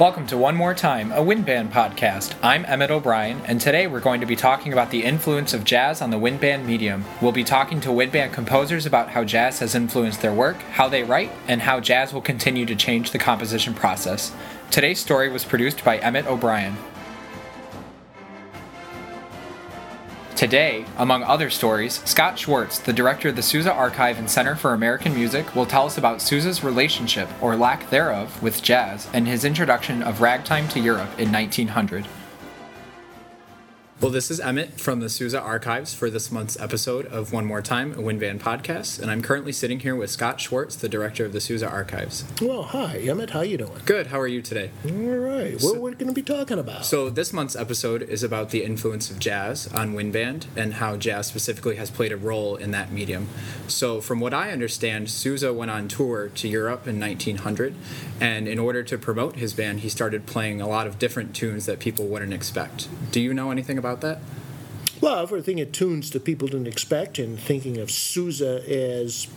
Welcome to One More Time, a wind band podcast. I'm Emmett O'Brien, and today we're going to be talking about the influence of jazz on the wind band medium. We'll be talking to wind band composers about how jazz has influenced their work, how they write, and how jazz will continue to change the composition process. Today's story was produced by Emmett O'Brien. Today, among other stories, Scott Schwartz, the director of the Sousa Archive and Center for American Music, will tell us about Sousa's relationship, or lack thereof, with jazz and his introduction of ragtime to Europe in 1900. Well, this is Emmett from the Sousa Archives for this month's episode of One More Time, a Wind Band podcast, and I'm currently sitting here with Scott Schwartz, the director of the Sousa Archives. Well, hi, Emmett. How are you doing? Good. How are you today? All right. So, what we're going to be talking about? So this month's episode is about the influence of jazz on wind band and how jazz specifically has played a role in that medium. So from what I understand, Sousa went on tour to Europe in 1900, and in order to promote his band, he started playing a lot of different tunes that people wouldn't expect. Do you know anything about that? Well, we're thinking tunes that people didn't expect and thinking of Sousa as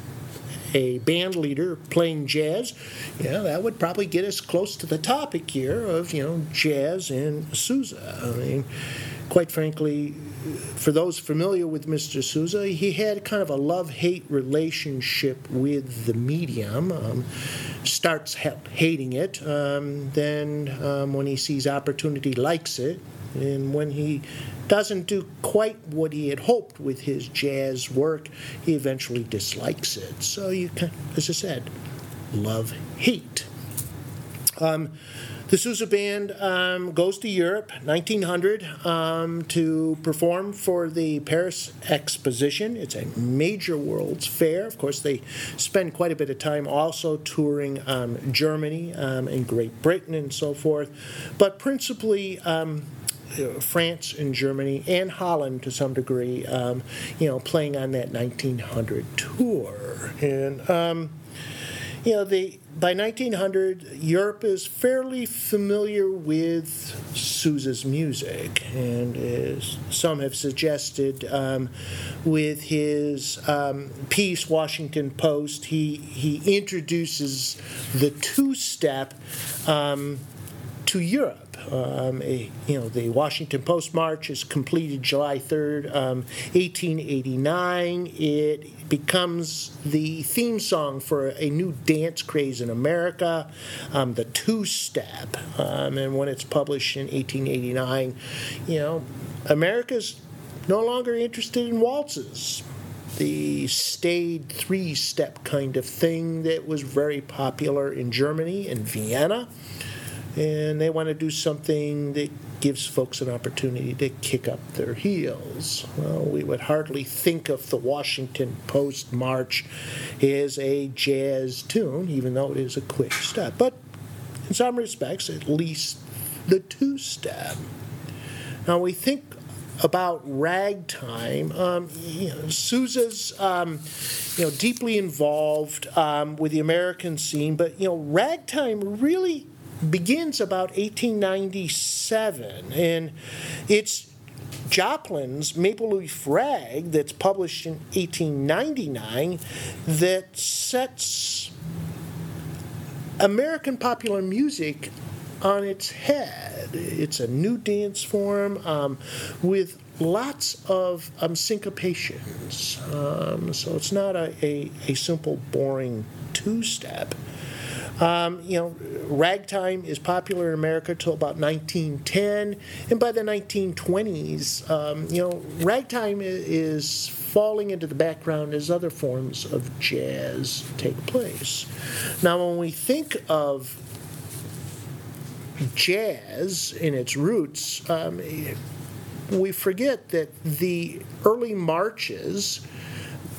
a band leader playing jazz, yeah, that would probably get us close to the topic here of, you know, jazz and Sousa. I mean, quite frankly, for those familiar with Mr. Sousa, he had kind of a love hate relationship with the medium. Um, starts hating it, um, then um, when he sees opportunity, likes it, and when he doesn't do quite what he had hoped with his jazz work, he eventually dislikes it. So you can, as I said, love hate. Um, the Sousa Band um, goes to Europe, 1900, um, to perform for the Paris Exposition. It's a major World's Fair. Of course, they spend quite a bit of time also touring um, Germany um, and Great Britain and so forth, but principally um, France and Germany and Holland to some degree, um, you know, playing on that 1900 tour. And, um, you know, the, by 1900, Europe is fairly familiar with Sousa's music. And as some have suggested, um, with his um, piece, Washington Post, he, he introduces the two step um, to Europe. Um, a, you know, the Washington Post March is completed July 3rd, um, 1889. It becomes the theme song for a new dance craze in America, um, the two step. Um, and when it's published in 1889, you know, America's no longer interested in waltzes the staid three step kind of thing that was very popular in Germany and Vienna and they want to do something that gives folks an opportunity to kick up their heels. Well, we would hardly think of the Washington Post March as a jazz tune, even though it is a quick step. But in some respects, at least the two step. Now, we think about ragtime. Um, you know, Sousa's um, you know deeply involved um, with the American scene, but you know ragtime really begins about 1897, and it's Joplin's Maple Leaf Rag that's published in 1899 that sets American popular music on its head. It's a new dance form um, with lots of um, syncopations. Um, so it's not a, a, a simple, boring two step. Um, you know, ragtime is popular in America till about 1910, and by the 1920s, um, you know, ragtime is falling into the background as other forms of jazz take place. Now, when we think of jazz in its roots, um, we forget that the early marches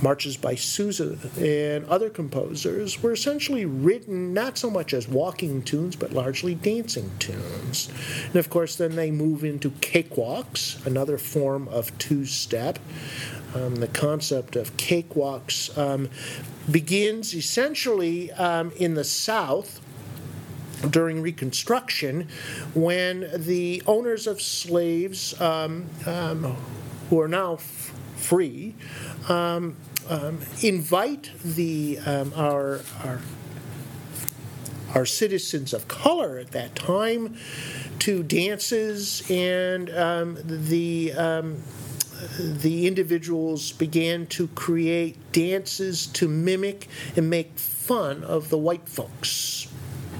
marches by Sousa and other composers were essentially written not so much as walking tunes, but largely dancing tunes. And of course, then they move into cakewalks, another form of two step. Um, the concept of cakewalks um, begins essentially um, in the South during Reconstruction when the owners of slaves um, um, who are now f- free um, um, invite the um, our, our are citizens of color at that time to dances, and um, the um, the individuals began to create dances to mimic and make fun of the white folks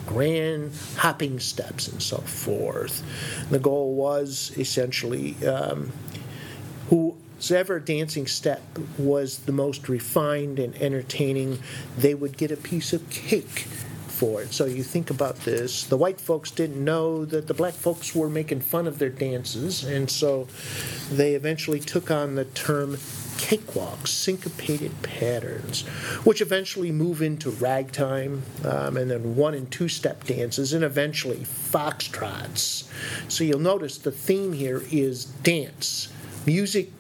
grand hopping steps and so forth. The goal was essentially um, whoever dancing step was the most refined and entertaining, they would get a piece of cake for it. So you think about this. The white folks didn't know that the black folks were making fun of their dances, and so they eventually took on the term cakewalks, syncopated patterns, which eventually move into ragtime, um, and then one and two step dances, and eventually foxtrots. So you'll notice the theme here is dance, music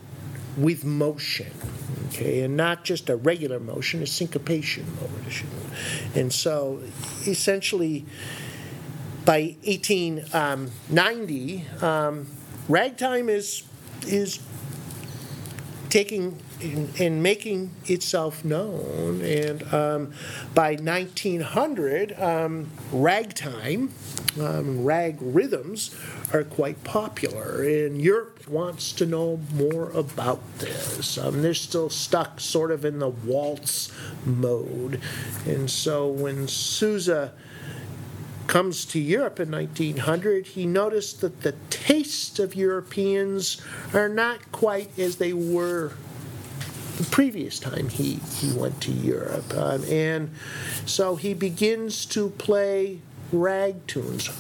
with motion, okay, and not just a regular motion, a syncopation motion. And so essentially, by 1890, um, ragtime is is taking and, making itself known. And um, by 1900, um, ragtime, um, rag rhythms are quite popular. And Europe wants to know more about this. Um, they're still stuck sort of in the waltz mode. And so when Sousa comes to Europe in 1900, he noticed that the tastes of Europeans are not quite as they were the previous time he, he went to Europe. Um, and so he begins to play rag tunes,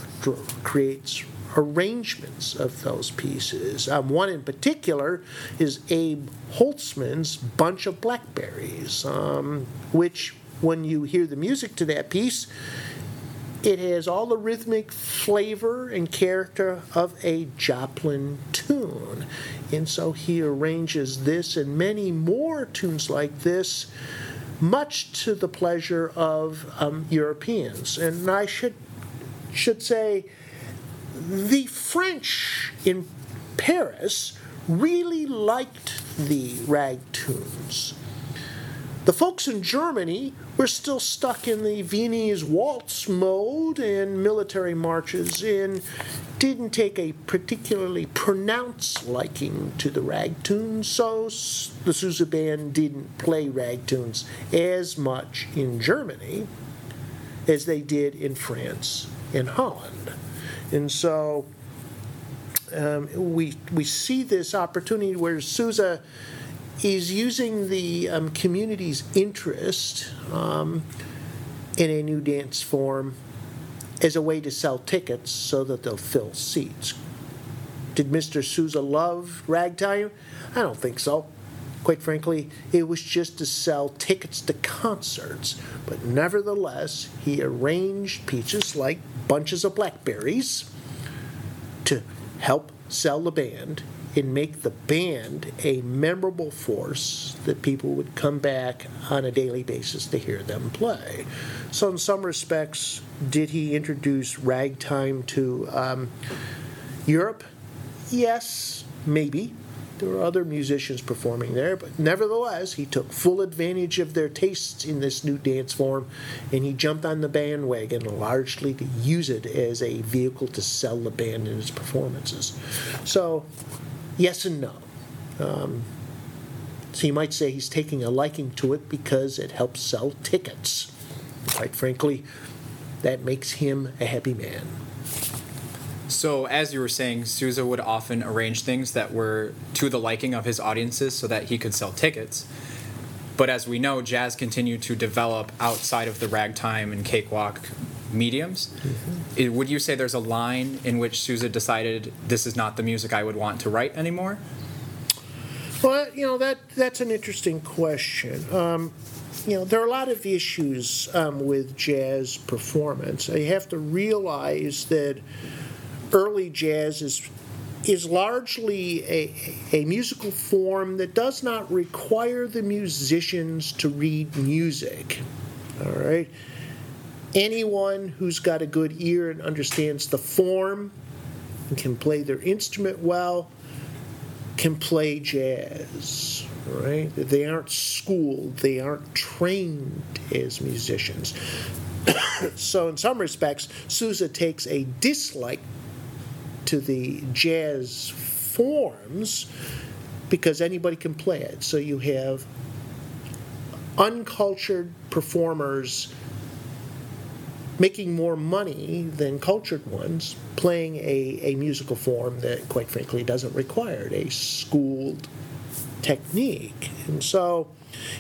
creates arrangements of those pieces. Um, one in particular is Abe Holzmann's Bunch of Blackberries, um, which, when you hear the music to that piece, it has all the rhythmic flavor and character of a Joplin tune. And so he arranges this and many more tunes like this, much to the pleasure of um, Europeans. And I should, should say, the French in Paris really liked the rag tunes. The folks in Germany were still stuck in the Viennese waltz mode and military marches and didn't take a particularly pronounced liking to the rag tunes, so the Sousa band didn't play rag tunes as much in Germany as they did in France and Holland. And so um, we, we see this opportunity where Sousa is using the um, community's interest um, in a new dance form as a way to sell tickets so that they'll fill seats. Did Mr. Sousa love ragtime? I don't think so. Quite frankly, it was just to sell tickets to concerts. But nevertheless, he arranged peaches like bunches of blackberries to help sell the band and make the band a memorable force that people would come back on a daily basis to hear them play. So, in some respects, did he introduce ragtime to um, Europe? Yes, maybe. There were other musicians performing there, but nevertheless, he took full advantage of their tastes in this new dance form and he jumped on the bandwagon largely to use it as a vehicle to sell the band in its performances. So, Yes and no. Um, so you might say he's taking a liking to it because it helps sell tickets. Quite frankly, that makes him a happy man. So, as you were saying, Sousa would often arrange things that were to the liking of his audiences so that he could sell tickets. But as we know, jazz continued to develop outside of the ragtime and cakewalk mediums. Mm-hmm. would you say there's a line in which Sousa decided this is not the music I would want to write anymore? Well, you know that that's an interesting question. Um, you know, there are a lot of issues um, with jazz performance. You have to realize that early jazz is is largely a, a musical form that does not require the musicians to read music. All right anyone who's got a good ear and understands the form and can play their instrument well can play jazz right they aren't schooled they aren't trained as musicians so, in some respects, Sousa takes a dislike to the jazz forms because anybody can play it. So, you have uncultured performers making more money than cultured ones playing a, a musical form that, quite frankly, doesn't require a schooled technique. And so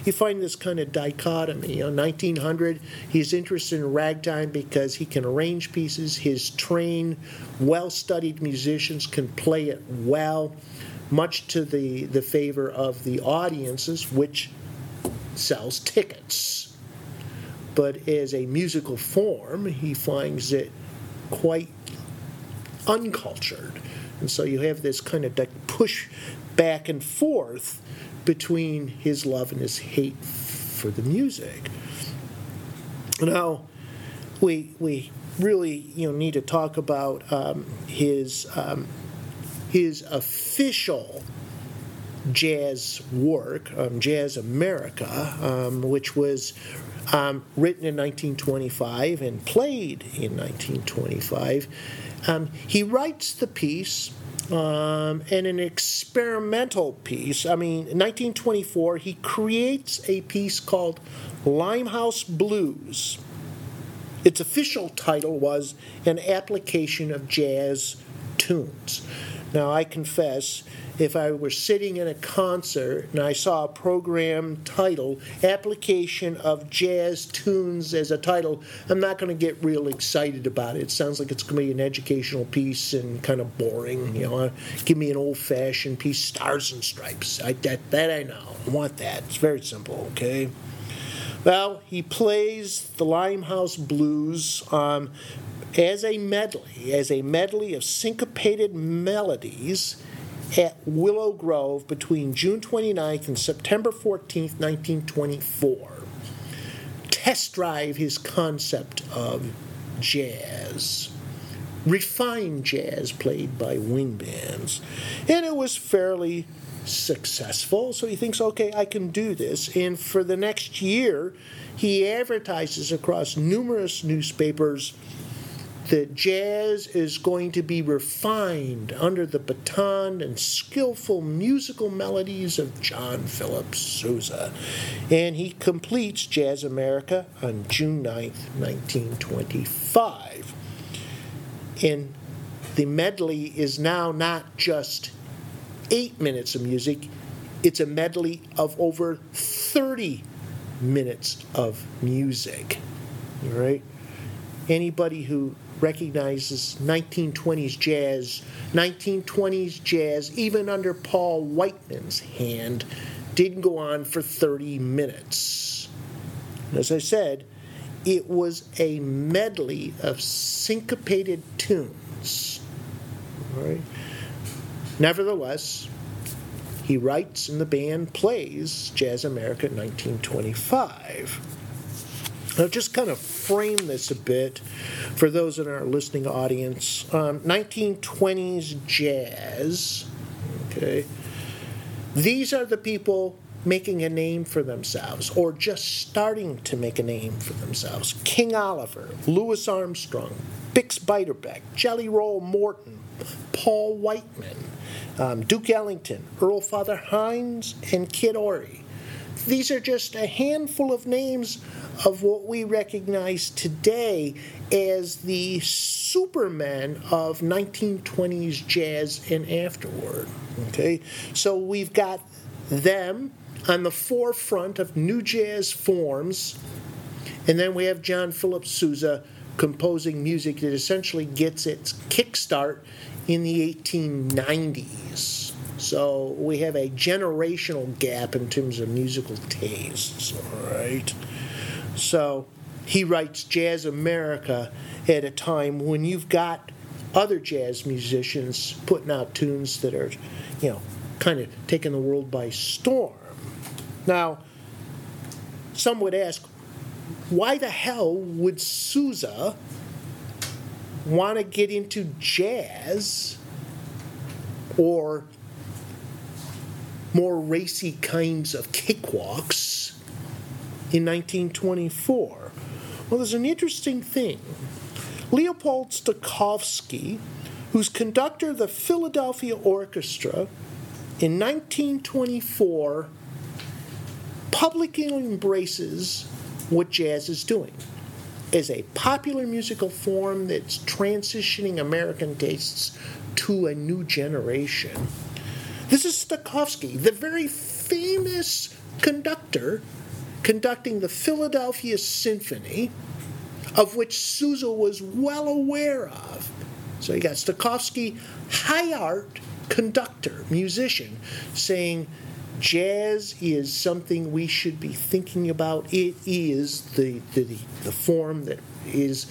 you find this kind of dichotomy. You know, 1900, he's interested in ragtime because he can arrange pieces. His trained, well studied musicians can play it well, much to the, the favor of the audiences, which sells tickets. But as a musical form, he finds it quite uncultured. And so you have this kind of push back and forth between his love and his hate for the music. Now, we, we really you know, need to talk about um, his, um, his official jazz work, um, Jazz America, um, which was um, written in 1925 and played in 1925. Um, he writes the piece um, and an experimental piece. I mean, in 1924, he creates a piece called Limehouse Blues. Its official title was An Application of Jazz Tunes. Now, I confess, if I were sitting in a concert and I saw a program title, Application of Jazz Tunes as a title, I'm not going to get real excited about it. It sounds like it's going to be an educational piece and kind of boring. You know, give me an old fashioned piece, Stars and Stripes. I, that, that I know. I want that. It's very simple, okay? Well, he plays the Limehouse Blues um, as a medley, as a medley of syncopated melodies at Willow Grove between June 29th and September 14th, 1924. Test drive his concept of jazz. Refined jazz played by wind bands. And it was fairly successful, so he thinks, okay, I can do this. And for the next year, he advertises across numerous newspapers that jazz is going to be refined under the baton and skillful musical melodies of John Philip Sousa. And he completes Jazz America on June 9th, 1925. And the medley is now not just eight minutes of music, it's a medley of over 30 minutes of music. All right? Anybody who recognizes 1920s jazz, 1920s jazz, even under Paul Whiteman's hand, didn't go on for 30 minutes. As I said, it was a medley of syncopated tunes. Nevertheless, he writes and the band plays Jazz America 1925. Now, just kind of frame this a bit for those in our listening audience. Um, 1920s jazz, okay? These are the people making a name for themselves or just starting to make a name for themselves. King Oliver, Louis Armstrong, Bix Beiderbecke, Jelly Roll Morton, Paul Whiteman, um, Duke Ellington, Earl Father Hines, and Kid Ory. These are just a handful of names of what we recognize today as the supermen of 1920s jazz and afterward. Okay, so we've got them on the forefront of new jazz forms, and then we have John Philip Sousa composing music that essentially gets its kickstart in the 1890s. So we have a generational gap in terms of musical tastes, all right? So he writes Jazz America at a time when you've got other jazz musicians putting out tunes that are, you know, kind of taking the world by storm. Now, some would ask, why the hell would Sousa want to get into jazz or more racy kinds of cakewalks in 1924? Well, there's an interesting thing. Leopold Stokowski, who's conductor of the Philadelphia Orchestra, in 1924 publicly embraces what jazz is doing as a popular musical form that's transitioning American tastes to a new generation. This is Stokowski, the very famous conductor conducting the Philadelphia Symphony, of which Sousa was well aware of. So you got Stokowski, high art conductor, musician, saying jazz is something we should be thinking about. It is the, the, the form that is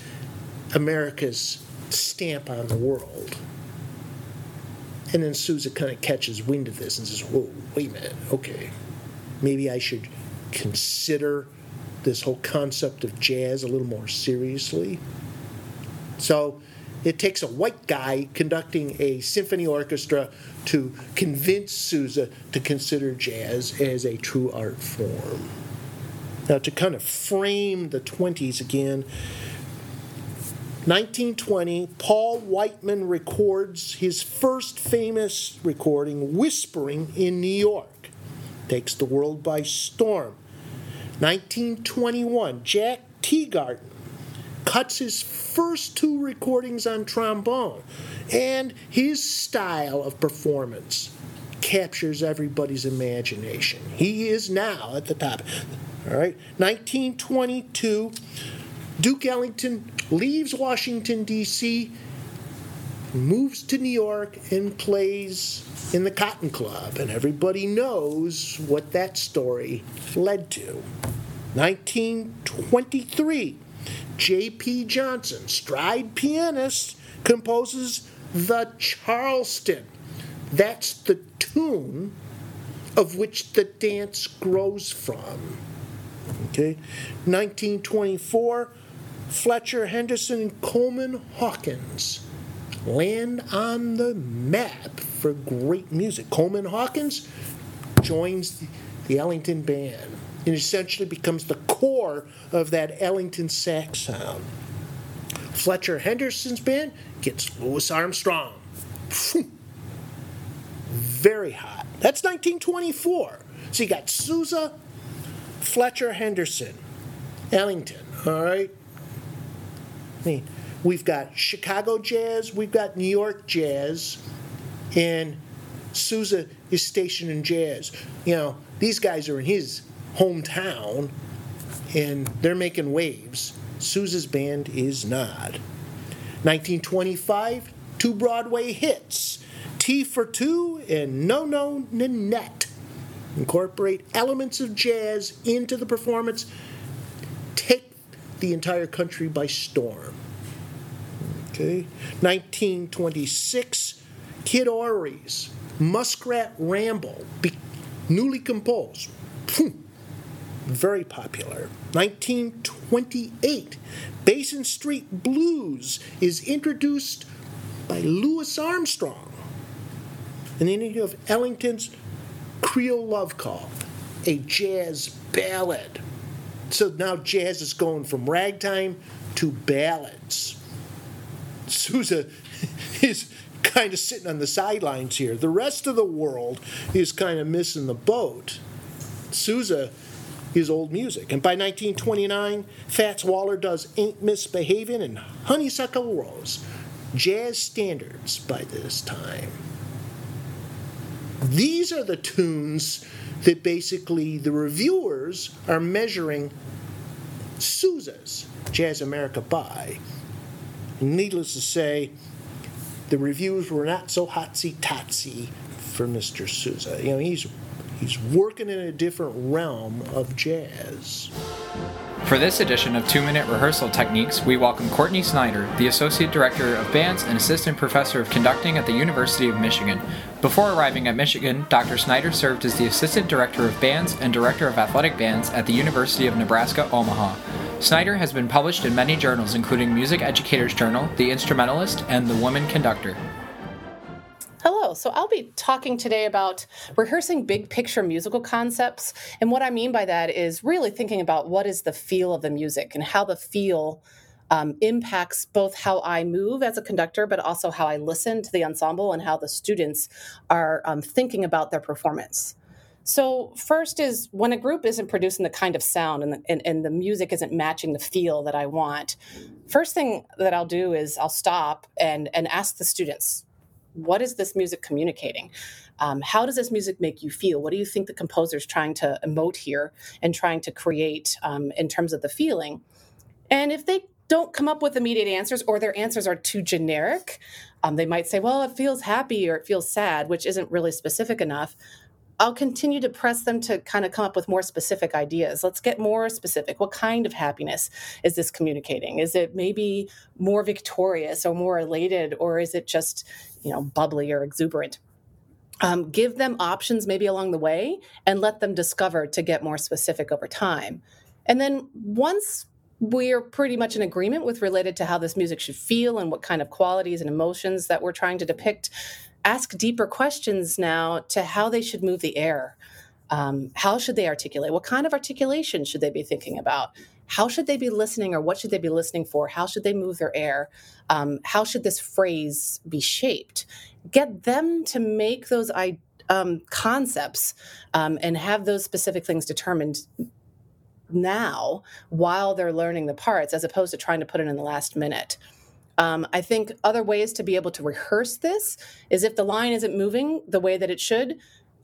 America's stamp on the world. And then Sousa kind of catches wind of this and says, Whoa, wait a minute, okay. Maybe I should consider this whole concept of jazz a little more seriously. So it takes a white guy conducting a symphony orchestra to convince Sousa to consider jazz as a true art form. Now, to kind of frame the 20s again, 1920, Paul Whiteman records his first famous recording, Whispering in New York. Takes the world by storm. 1921, Jack Teagarden cuts his first two recordings on trombone, and his style of performance captures everybody's imagination. He is now at the top. All right, 1922, Duke Ellington leaves Washington, D.C., moves to New York, and plays in the Cotton Club. And everybody knows what that story led to. 1923, J.P. Johnson, stride pianist, composes the Charleston. That's the tune of which the dance grows from. Okay, 1924, Fletcher Henderson and Coleman Hawkins land on the map for great music. Coleman Hawkins joins the, the Ellington Band and essentially becomes the core of that Ellington sax sound. Fletcher Henderson's band gets Louis Armstrong. Very hot. That's 1924. So you got Sousa, Fletcher Henderson, Ellington, all right? Mean, we've got Chicago jazz, we've got New York jazz, and Sousa is stationed in jazz. You know, these guys are in his hometown and they're making waves. Sousa's band is not. 1925, two Broadway hits Tea for Two and No No Nanette. Incorporate elements of jazz into the performance, take the entire country by storm. Okay, 1926, Kid Ory's Muskrat Ramble, be- newly composed. Very popular. 1928, Basin Street Blues is introduced by Louis Armstrong. And then you have Ellington's Creole Love Call, a jazz ballad. So now jazz is going from ragtime to ballads. Sousa is kind of sitting on the sidelines here. The rest of the world is kind of missing the boat. Sousa is old music. And by 1929, Fats Waller does Ain't Misbehavin' and Honeysuckle Rose, jazz standards by this time. These are the tunes that basically the reviewers are measuring Sousa's Jazz America by. Needless to say, the reviews were not so hotsy totsy for Mr. Sousa. You know, he's he's working in a different realm of jazz. For this edition of Two Minute Rehearsal Techniques, we welcome Courtney Snyder, the Associate Director of Bands and Assistant Professor of Conducting at the University of Michigan. Before arriving at Michigan, Dr. Snyder served as the Assistant Director of Bands and Director of Athletic Bands at the University of Nebraska Omaha. Snyder has been published in many journals, including Music Educators Journal, The Instrumentalist, and The Woman Conductor. Hello. So I'll be talking today about rehearsing big picture musical concepts. And what I mean by that is really thinking about what is the feel of the music and how the feel um, impacts both how I move as a conductor, but also how I listen to the ensemble and how the students are um, thinking about their performance. So, first is when a group isn't producing the kind of sound and the, and, and the music isn't matching the feel that I want, first thing that I'll do is I'll stop and, and ask the students, what is this music communicating? Um, how does this music make you feel? What do you think the composer is trying to emote here and trying to create um, in terms of the feeling? And if they don't come up with immediate answers or their answers are too generic, um, they might say, well, it feels happy or it feels sad, which isn't really specific enough. I'll continue to press them to kind of come up with more specific ideas. Let's get more specific. What kind of happiness is this communicating? Is it maybe more victorious or more elated, or is it just, you know, bubbly or exuberant? Um, give them options maybe along the way and let them discover to get more specific over time. And then once we're pretty much in agreement with related to how this music should feel and what kind of qualities and emotions that we're trying to depict, ask deeper questions now to how they should move the air. Um, how should they articulate? What kind of articulation should they be thinking about? How should they be listening or what should they be listening for? How should they move their air? Um, how should this phrase be shaped? Get them to make those um, concepts um, and have those specific things determined now while they're learning the parts as opposed to trying to put it in the last minute. Um, I think other ways to be able to rehearse this is if the line isn't moving the way that it should,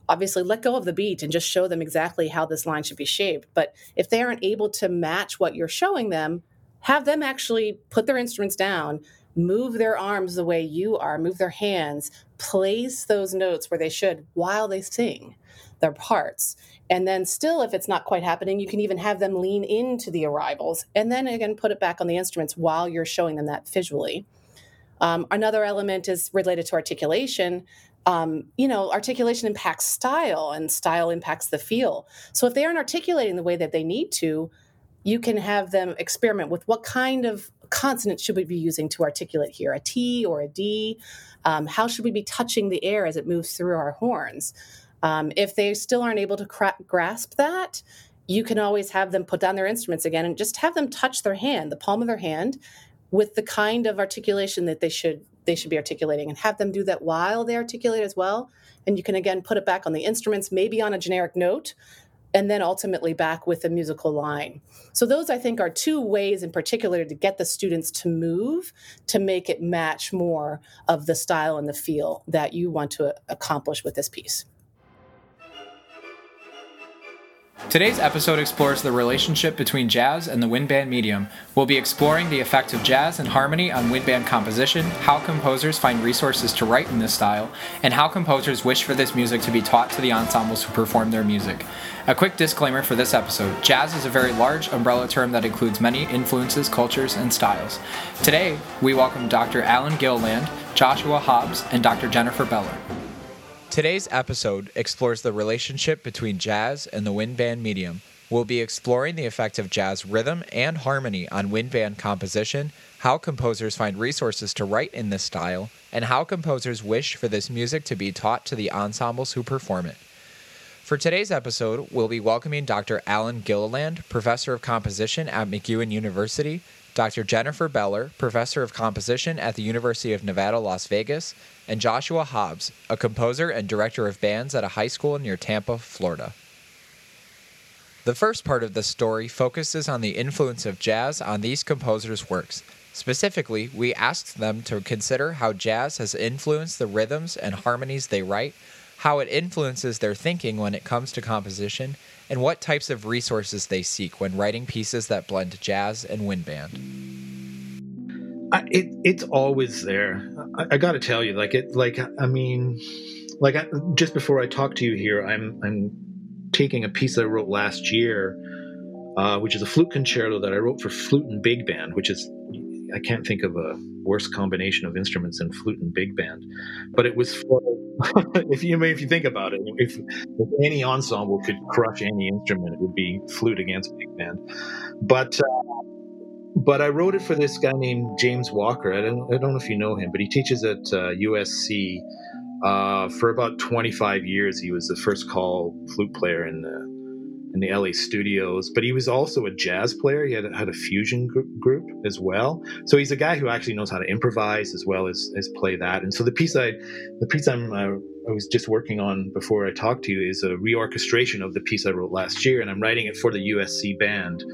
obviously let go of the beat and just show them exactly how this line should be shaped. But if they aren't able to match what you're showing them, have them actually put their instruments down, move their arms the way you are, move their hands, place those notes where they should while they sing their parts. And then, still, if it's not quite happening, you can even have them lean into the arrivals and then again put it back on the instruments while you're showing them that visually. Um, another element is related to articulation. Um, you know, articulation impacts style and style impacts the feel. So if they aren't articulating the way that they need to, you can have them experiment with what kind of consonant should we be using to articulate here, a T or a D? Um, how should we be touching the air as it moves through our horns? Um, if they still aren't able to cra- grasp that, you can always have them put down their instruments again and just have them touch their hand, the palm of their hand, with the kind of articulation that they should they should be articulating, and have them do that while they articulate as well. And you can again put it back on the instruments, maybe on a generic note, and then ultimately back with a musical line. So those I think are two ways in particular to get the students to move to make it match more of the style and the feel that you want to accomplish with this piece. Today's episode explores the relationship between jazz and the wind band medium. We'll be exploring the effect of jazz and harmony on wind band composition, how composers find resources to write in this style, and how composers wish for this music to be taught to the ensembles who perform their music. A quick disclaimer for this episode jazz is a very large umbrella term that includes many influences, cultures, and styles. Today, we welcome Dr. Allan Gilliland, Joshua Hobbs, and Dr. Jennifer Bellor. Today's episode explores the relationship between jazz and the wind band medium. We'll be exploring the effect of jazz rhythm and harmony on wind band composition, how composers find resources to write in this style, and how composers wish for this music to be taught to the ensembles who perform it. For today's episode, we'll be welcoming Dr. Allan Gilliland, professor of composition at MacEwan University, Dr. Jennifer Bellor, professor of composition at the University of Nevada, Las Vegas, and Joshua Hobbs, a composer and director of bands at a high school near Tampa, Florida. The first part of the story focuses on the influence of jazz on these composers' works. Specifically, we asked them to consider how jazz has influenced the rhythms and harmonies they write, how it influences their thinking when it comes to composition, and what types of resources they seek when writing pieces that blend jazz and wind band. I, it it's always there. I, I got to tell you, like it, like I mean, like I, just before I talk to you here, I'm I'm taking a piece I wrote last year, uh, which is a flute concerto that I wrote for flute and big band, which is I can't think of a worse combination of instruments than flute and big band. But it was for if you if you think about it, if, if, any ensemble could crush any instrument, it would be flute against big band. But uh, but I wrote it for this guy named James Walker. I don't I don't know if you know him, but he teaches at uh, USC. Uh, for about 25 years, he was the first call flute player in the in the LA studios, but he was also a jazz player. He had, had a fusion group as well. So he's a guy who actually knows how to improvise as well as, as play that. And so the piece I, the piece I'm, uh, I was just working on before I talked to you is a reorchestration of the piece I wrote last year, and I'm writing it for the USC band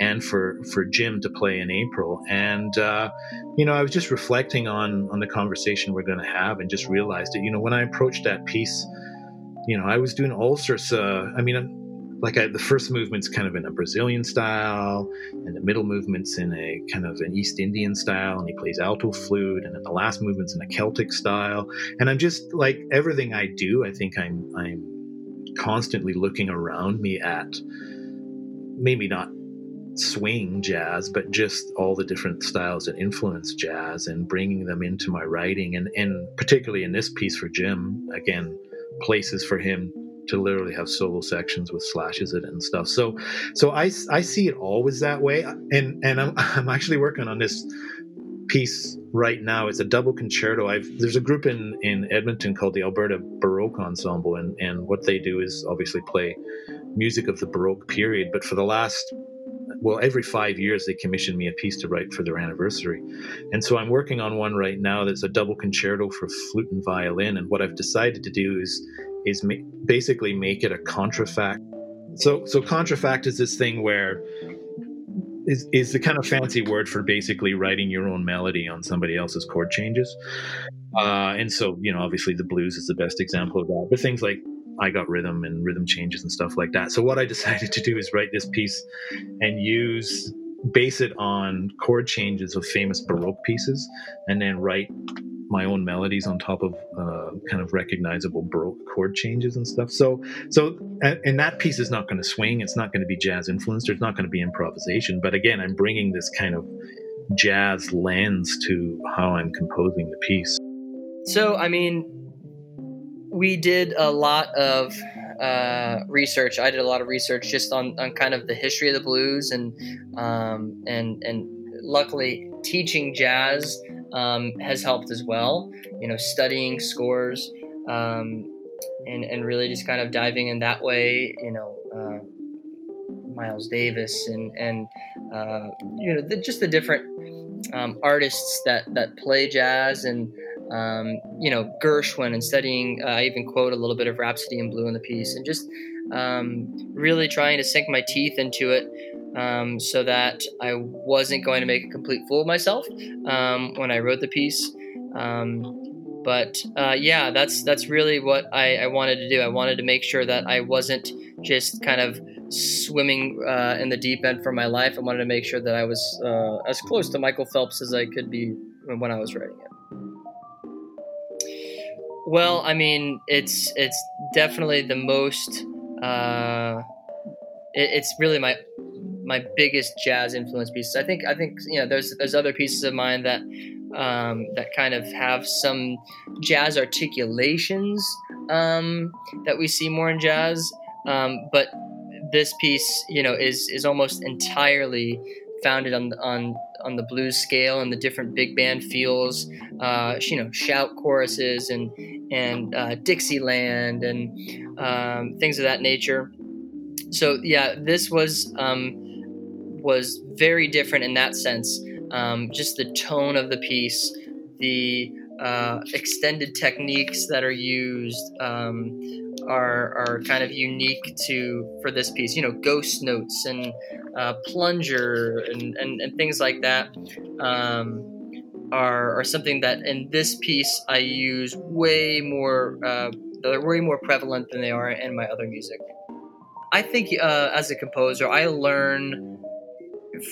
and for for Jim to play in April. And uh, you know, I was just reflecting on on the conversation we're going to have, and just realized that you know when I approached that piece, you know, I was doing all sorts. Uh, I mean. Like I, the first movement's kind of in a Brazilian style, and the middle movement's in a kind of an East Indian style, and he plays alto flute, and then the last movement's in a Celtic style. And I'm just like everything I do, I think I'm I'm constantly looking around me at maybe not swing jazz, but just all the different styles that influence jazz and bringing them into my writing. And, and particularly in this piece for Jim, again, places for him to literally have solo sections with slashes in it and stuff. So, so I, I see it always that way. And, and I'm, I'm actually working on this piece right now. It's a double concerto. I've, there's a group in, in Edmonton called the Alberta Baroque Ensemble. And, and what they do is obviously play music of the Baroque period. But for the last well, every five years they commission me a piece to write for their anniversary. And so I'm working on one right now that's a double concerto for flute and violin. And what I've decided to do is is ma- basically make it a contrafact. So so contrafact is this thing where is, is the kind of fancy word for basically writing your own melody on somebody else's chord changes. Uh, and so, you know, obviously the blues is the best example of that. But things like I got rhythm and rhythm changes and stuff like that. So what I decided to do is write this piece and use base it on chord changes of famous baroque pieces and then write my own melodies on top of uh, kind of recognizable baroque chord changes and stuff. So, so, and that piece is not going to swing. It's not going to be jazz influenced. There's not going to be improvisation. But again, I'm bringing this kind of jazz lens to how I'm composing the piece. So, I mean, we did a lot of uh, research. I did a lot of research just on, on kind of the history of the blues and um, and and luckily teaching jazz um, has helped as well. You know, studying scores um, and and really just kind of diving in that way. You know. Uh, Miles Davis and and uh, you know the, just the different um, artists that that play jazz and um, you know, Gershwin and studying. Uh, I even quote a little bit of Rhapsody in Blue in the piece, and just um, really trying to sink my teeth into it um, so that I wasn't going to make a complete fool of myself um, when I wrote the piece. Um, but uh, yeah, that's that's really what I, I, wanted to do. I wanted to make sure that I wasn't just kind of swimming uh, in the deep end for my life. I wanted to make sure that I was uh, as close to Michael Phelps as I could be when I was writing it. Well, I mean, it's it's definitely the most. Uh, it, it's really my my biggest jazz influence pieces. I think I think you know there's there's other pieces of mine that um, that kind of have some jazz articulations um, that we see more in jazz, um, but this piece you know is is almost entirely founded on on on the blues scale and the different big band feels, uh, you know, shout choruses and and uh, Dixieland and um, things of that nature. So yeah, this was um, was very different in that sense. Um, just the tone of the piece, the uh, extended techniques that are used um, are are kind of unique to for this piece. You know, ghost notes and uh, plunger and, and, and things like that um, are, are something that in this piece I use way more. Uh, they're way more prevalent than they are in my other music. I think uh, as a composer, I learn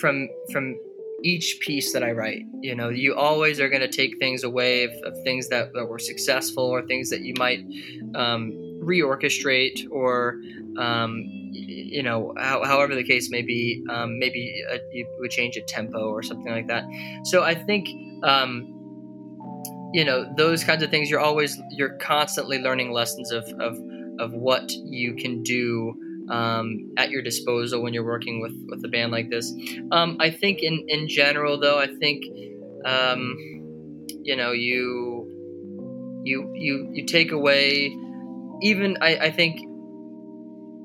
from from each piece that I write. You know, you always are going to take things away of, of things that, that, were successful or things that you might um, reorchestrate or um, you know, how, however the case may be, um, maybe a, you would change a tempo or something like that. So I think, um, you know, those kinds of things. You're always you're constantly learning lessons of of, of what you can do um, at your disposal when you're working with with a band like this. Um, I think in in general, though, I think um, you know you you you you take away even I, I think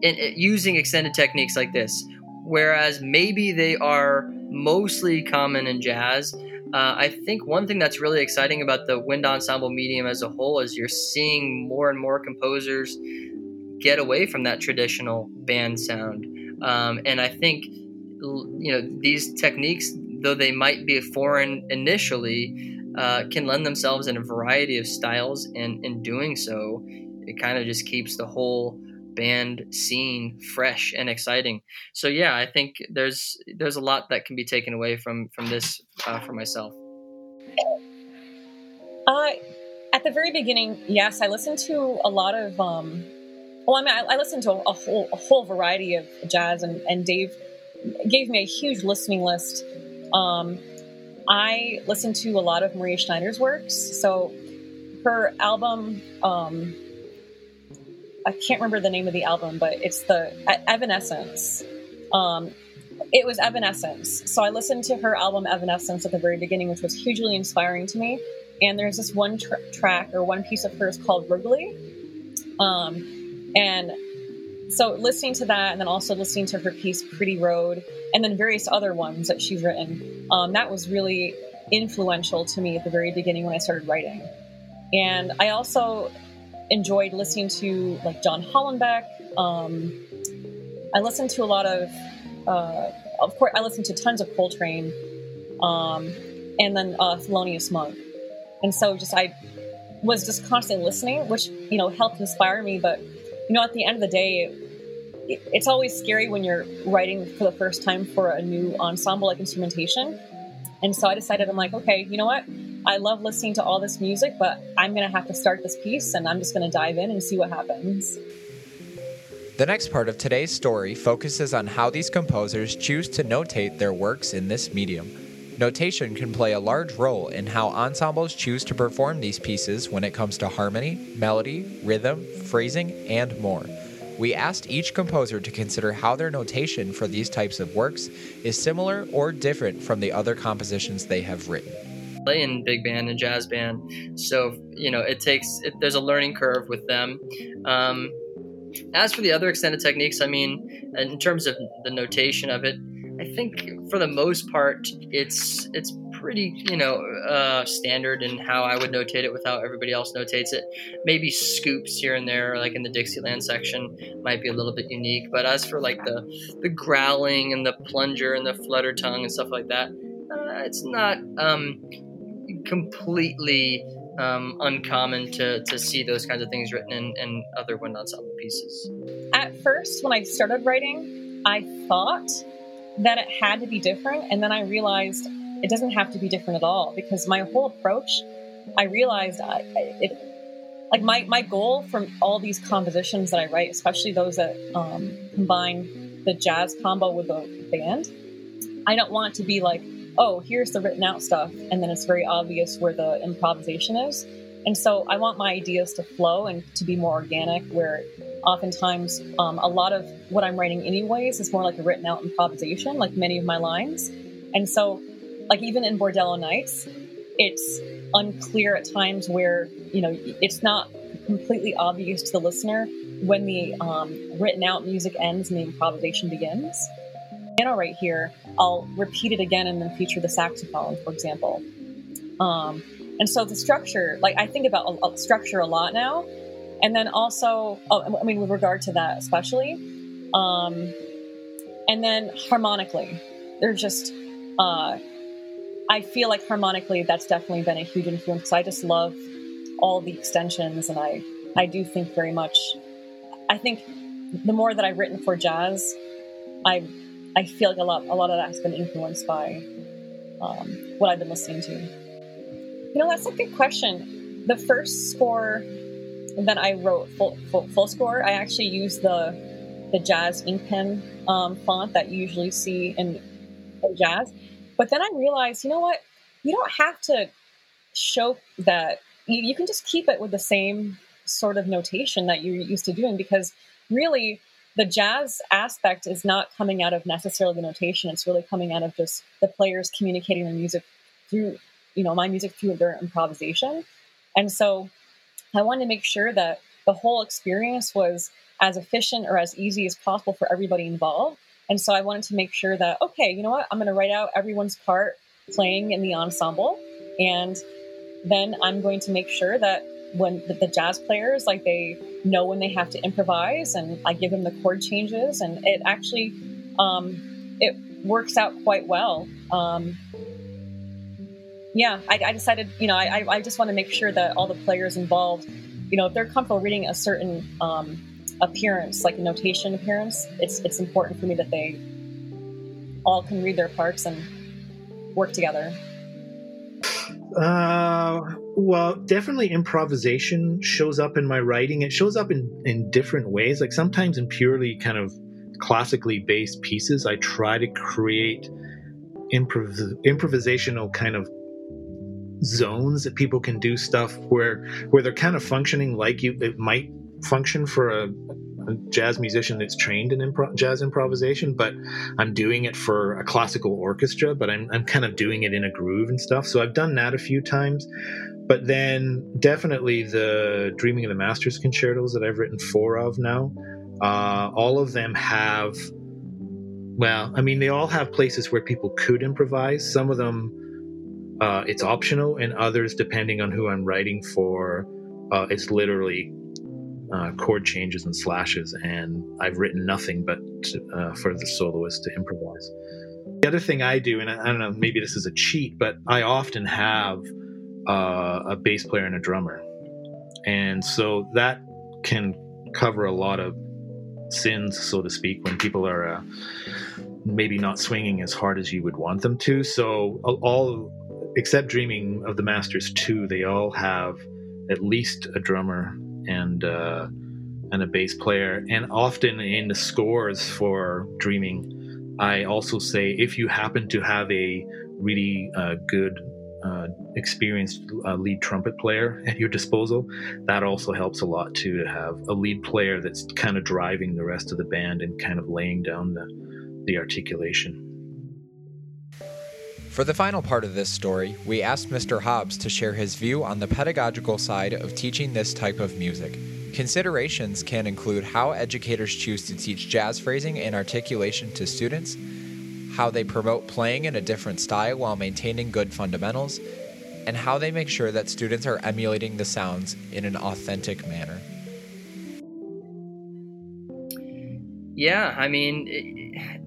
in, in using extended techniques like this, whereas maybe they are mostly common in jazz. Uh, I think one thing that's really exciting about the wind ensemble medium as a whole is you're seeing more and more composers get away from that traditional band sound. Um, and I think you know these techniques, though they might be foreign initially, uh, can lend themselves in a variety of styles. And in doing so, it kind of just keeps the whole band scene fresh and exciting. So yeah, I think there's there's a lot that can be taken away from from this uh, for myself. Uh, at the very beginning, yes, I listened to a lot of um, well, I mean, I, I listened to a whole a whole variety of jazz, and, and Dave gave me a huge listening list. Um, I listened to a lot of Maria Schneider's works. So her album, um, I can't remember the name of the album, but it's the Evanescence. Um, it was Evanescence. So I listened to her album Evanescence at the very beginning, which was hugely inspiring to me. And there's this one tr- track or one piece of hers called Wyrgly. Um, and so listening to that and then also listening to her piece Pretty Road and then various other ones that she's written, um, that was really influential to me at the very beginning when I started writing. And I also enjoyed listening to like John Hollenbeck. Um, I listened to a lot of, uh, of course, I listened to tons of Coltrane, um, and then uh, Thelonious Monk. And so just I was just constantly listening, which you know helped inspire me. But you know, at the end of the day, it's always scary when you're writing for the first time for a new ensemble like instrumentation. And so I decided, I'm like, okay, you know what? I love listening to all this music, but I'm going to have to start this piece and I'm just going to dive in and see what happens. The next part of today's story focuses on how these composers choose to notate their works in this medium. Notation can play a large role in how ensembles choose to perform these pieces when it comes to harmony, melody, rhythm, phrasing, and more. We asked each composer to consider how their notation for these types of works is similar or different from the other compositions they have written. Play in big band and jazz band, so you know it takes. It, there's a learning curve with them. Um, as for the other extended techniques, I mean, in terms of the notation of it, I think for the most part, it's it's pretty you know uh, standard in how I would notate it without everybody else notates it. Maybe scoops here and there, like in the Dixieland section, might be a little bit unique. But as for like the the growling and the plunger and the flutter tongue and stuff like that, uh, it's not um, completely um, uncommon to, to see those kinds of things written in, in other wind ensemble pieces. At first, when I started writing, I thought that it had to be different. And then I realized it doesn't have to be different at all because my whole approach, I realized I, it, like my, my goal from all these compositions that I write, especially those that um, combine the jazz combo with the band, I don't want to be like, oh, here's the written out stuff, and then it's very obvious where the improvisation is. And so I want my ideas to flow and to be more organic, where oftentimes um, a lot of what I'm writing, anyways, is more like a written out improvisation, like many of my lines. And so, like, even in Bordello Nights, it's unclear at times where, you know, it's not completely obvious to the listener when the um, written out music ends and the improvisation begins. Piano right here, I'll repeat it again and then feature the saxophone, for example. Um, and so the structure, like I think about a, a structure a lot now, and then also, oh, I mean, with regard to that especially, um, and then harmonically, they're just. Uh, I feel like harmonically, that's definitely been a huge influence. Because I just love all the extensions, and I I do think very much. I think the more that I've written for jazz, I I feel like a lot a lot of that has been influenced by um, what I've been listening to. You know, that's a good question. The first score that I wrote full, full, full score, I actually used the the jazz ink pen um, font that you usually see in, in jazz. But then I realized, you know what? You don't have to show that. You, you can just keep it with the same sort of notation that you're used to doing because really the jazz aspect is not coming out of necessarily the notation. It's really coming out of just the players communicating their music through, you know, my music through their improvisation. And so I wanted to make sure that the whole experience was as efficient or as easy as possible for everybody involved. And so I wanted to make sure that, okay, you know what, I'm going to write out everyone's part playing in the ensemble. And then I'm going to make sure that when the, jazz players, like they know when they have to improvise and I give them the chord changes. And it actually, um, it works out quite well. Um, yeah, I, I, decided, you know, I, I just want to make sure that all the players involved, you know, if they're comfortable reading a certain um, appearance, like a notation appearance, it's it's important for me that they all can read their parts and work together. Uh, well, definitely improvisation shows up in my writing. It shows up in in different ways. Like sometimes in purely kind of classically based pieces, I try to create improv- improvisational kind of zones that people can do stuff where where they're kind of functioning like you it might function for a, a jazz musician that's trained in jazz improvisation but i'm doing it for a classical orchestra but I'm, I'm kind of doing it in a groove and stuff. So i've done that a few times but then definitely the dreaming of the masters concertos that i've written four of now uh, all of them have well i mean they all have places where people could improvise. Some of them uh, it's optional, and others, depending on who I'm writing for, uh, it's literally uh, chord changes and slashes, and I've written nothing but uh, for the soloist to improvise. The other thing I do, and I, I, don't know, maybe this is a cheat, but I often have uh, a bass player and a drummer, and so that can cover a lot of sins, so to speak, when people are uh, maybe not swinging as hard as you would want them to. So all except Dreaming of the Masters 2, they all have at least a drummer and uh, and a bass player. And often in the scores for Dreaming, I also say if you happen to have a really uh, good, uh, experienced uh, lead trumpet player at your disposal, that also helps a lot too. To have a lead player that's kind of driving the rest of the band and kind of laying down the the articulation. For the final part of this story, we asked Mr. Hobbs to share his view on the pedagogical side of teaching this type of music. Considerations can include how educators choose to teach jazz phrasing and articulation to students, how they promote playing in a different style while maintaining good fundamentals, and how they make sure that students are emulating the sounds in an authentic manner. Yeah, I mean,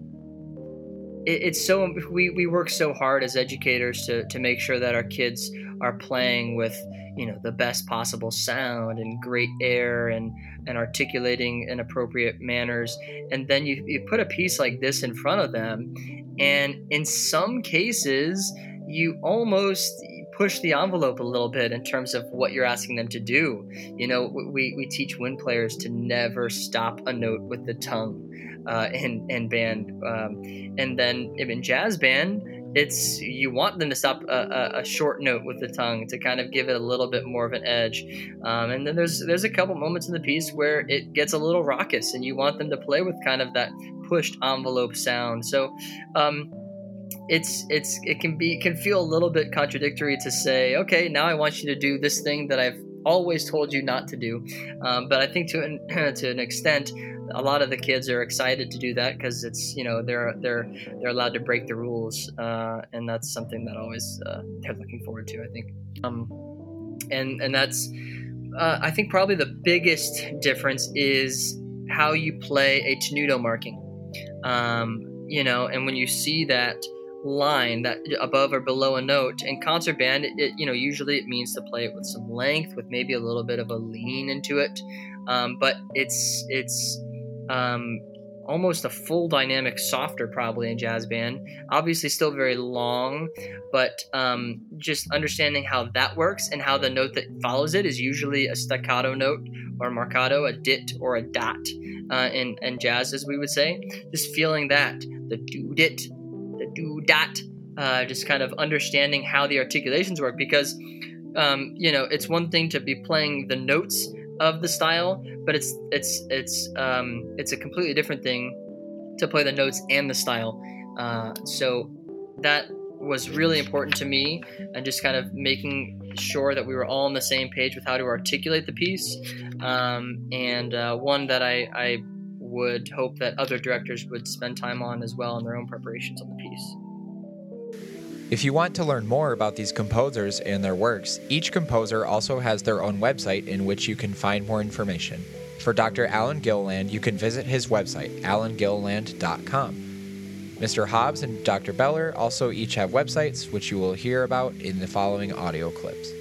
it, it's so um, we, we work so hard as educators to, to make sure that our kids are playing with you know the best possible sound and great air and and articulating in appropriate manners. And then you, you put a piece like this in front of them and in some cases you almost push the envelope a little bit in terms of what you're asking them to do you know we, we teach wind players to never stop a note with the tongue uh, in, in band. Um, and then in jazz band, it's you want them to stop a, a, short note with the tongue to kind of give it a little bit more of an edge. Um, and then there's there's a couple moments in the piece where it gets a little raucous, and you want them to play with kind of that pushed envelope sound. So. Um, it's it's it can be can feel a little bit contradictory to say okay now i want you to do this thing that i've always told you not to do. Um, but i think to an, to an extent a lot of the kids are excited to do that because it's you know they're they're they're allowed to break the rules uh, and that's something that always uh, they're looking forward to I think. Um, and and that's uh, I think probably the biggest difference is how you play a tenuto marking. Um, you know and when you see that line that above or below a note. In concert band it, it, you know usually it means to play it with some length with maybe a little bit of a lean into it. Um, but it's it's um, almost a full dynamic softer probably in jazz band. Obviously still very long but um, just understanding how that works and how the note that follows it is usually a staccato note or marcato a dit or a dot uh, in, in jazz as we would say. Just feeling that the do dit do dot uh, just kind of understanding how the articulations work because um, you know it's one thing to be playing the notes of the style, but it's it's it's um, it's a completely different thing to play the notes and the style. Uh, so that was really important to me, and just kind of making sure that we were all on the same page with how to articulate the piece, um, and uh, one that I, I would hope that other directors would spend time on as well in their own preparations on the piece. If you want to learn more about these composers and their works, each composer also has their own website in which you can find more information. For Dr. Allan Gilliland, you can visit his website, allangilliland.com. Mr. Hobbs and Dr. Bellor also each have websites, which you will hear about in the following audio clips.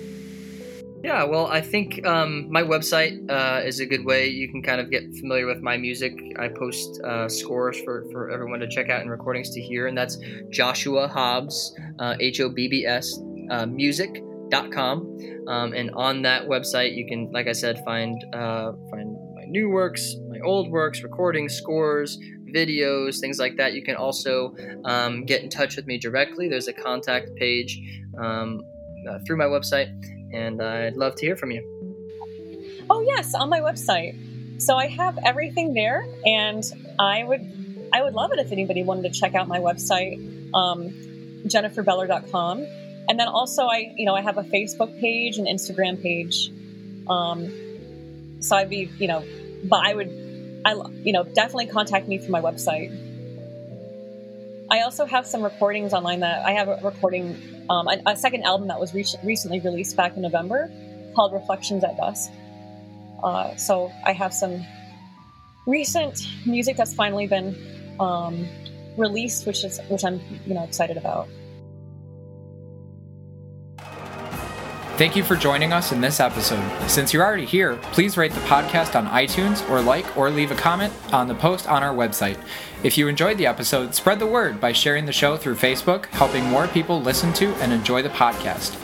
Yeah, well, I think um, my website uh, is a good way you can kind of get familiar with my music. I post uh, scores for, for everyone to check out and recordings to hear, and that's Joshua Hobbs, uh, H O B B S, uh, music.com. Um, and on that website, you can, like I said, find uh, find my new works, my old works, recordings, scores, videos, things like that. You can also um, get in touch with me directly. There's a contact page um, uh, through my website and I'd love to hear from you. Oh yes, on my website. So I have everything there, and I would I would love it if anybody wanted to check out my website, um, jenniferbellor.com, and then also I you know I have a Facebook page and Instagram page. Um, so I'd be you know, but I would I you know definitely contact me through my website. I also have some recordings online that I have a recording, um, a, a, second album that was re- recently released back in November called Reflections at Dusk. Uh, so I have some recent music that's finally been um, released, which is which I'm you know excited about. Thank you for joining us in this episode. Since you're already here, please rate the podcast on iTunes or like or leave a comment on the post on our website. If you enjoyed the episode, spread the word by sharing the show through Facebook, helping more people listen to and enjoy the podcast.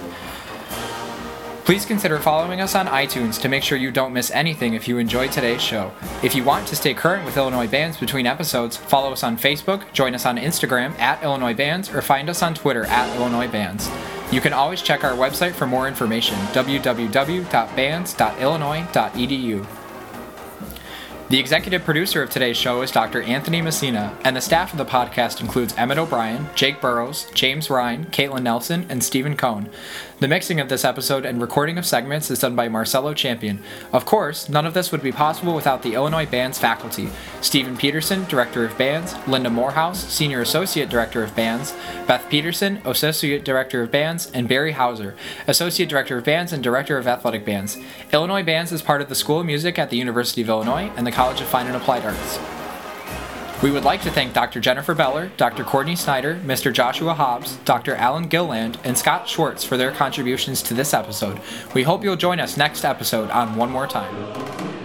Please consider following us on iTunes to make sure you don't miss anything if you enjoyed today's show. If you want to stay current with Illinois bands between episodes, follow us on Facebook, join us on Instagram at Illinois Bands, or find us on Twitter at Illinois Bands. You can always check our website for more information www.bands.illinois.edu. The executive producer of today's show is Dr. Anthony Messina, and the staff of the podcast includes Emmett O'Brien, Jake Burrows, James Ryan, Caitlin Nelson, and Stephen Cohn. The mixing of this episode and recording of segments is done by Marcelo Champion. Of course, none of this would be possible without the Illinois Bands faculty Stephen Peterson, Director of Bands, Linda Moorhouse, Senior Associate Director of Bands, Beth Peterson, Associate Director of Bands, and Barry Houser, Associate Director of Bands and Director of Athletic Bands. Illinois Bands is part of the School of Music at the University of Illinois and the College of Fine and Applied Arts. We would like to thank Dr. Jennifer Bellor, Dr. Courtney Snyder, Mr. Joshua Hobbs, Dr. Allan Gilland, and Scott Schwartz for their contributions to this episode. We hope you'll join us next episode on One More Time.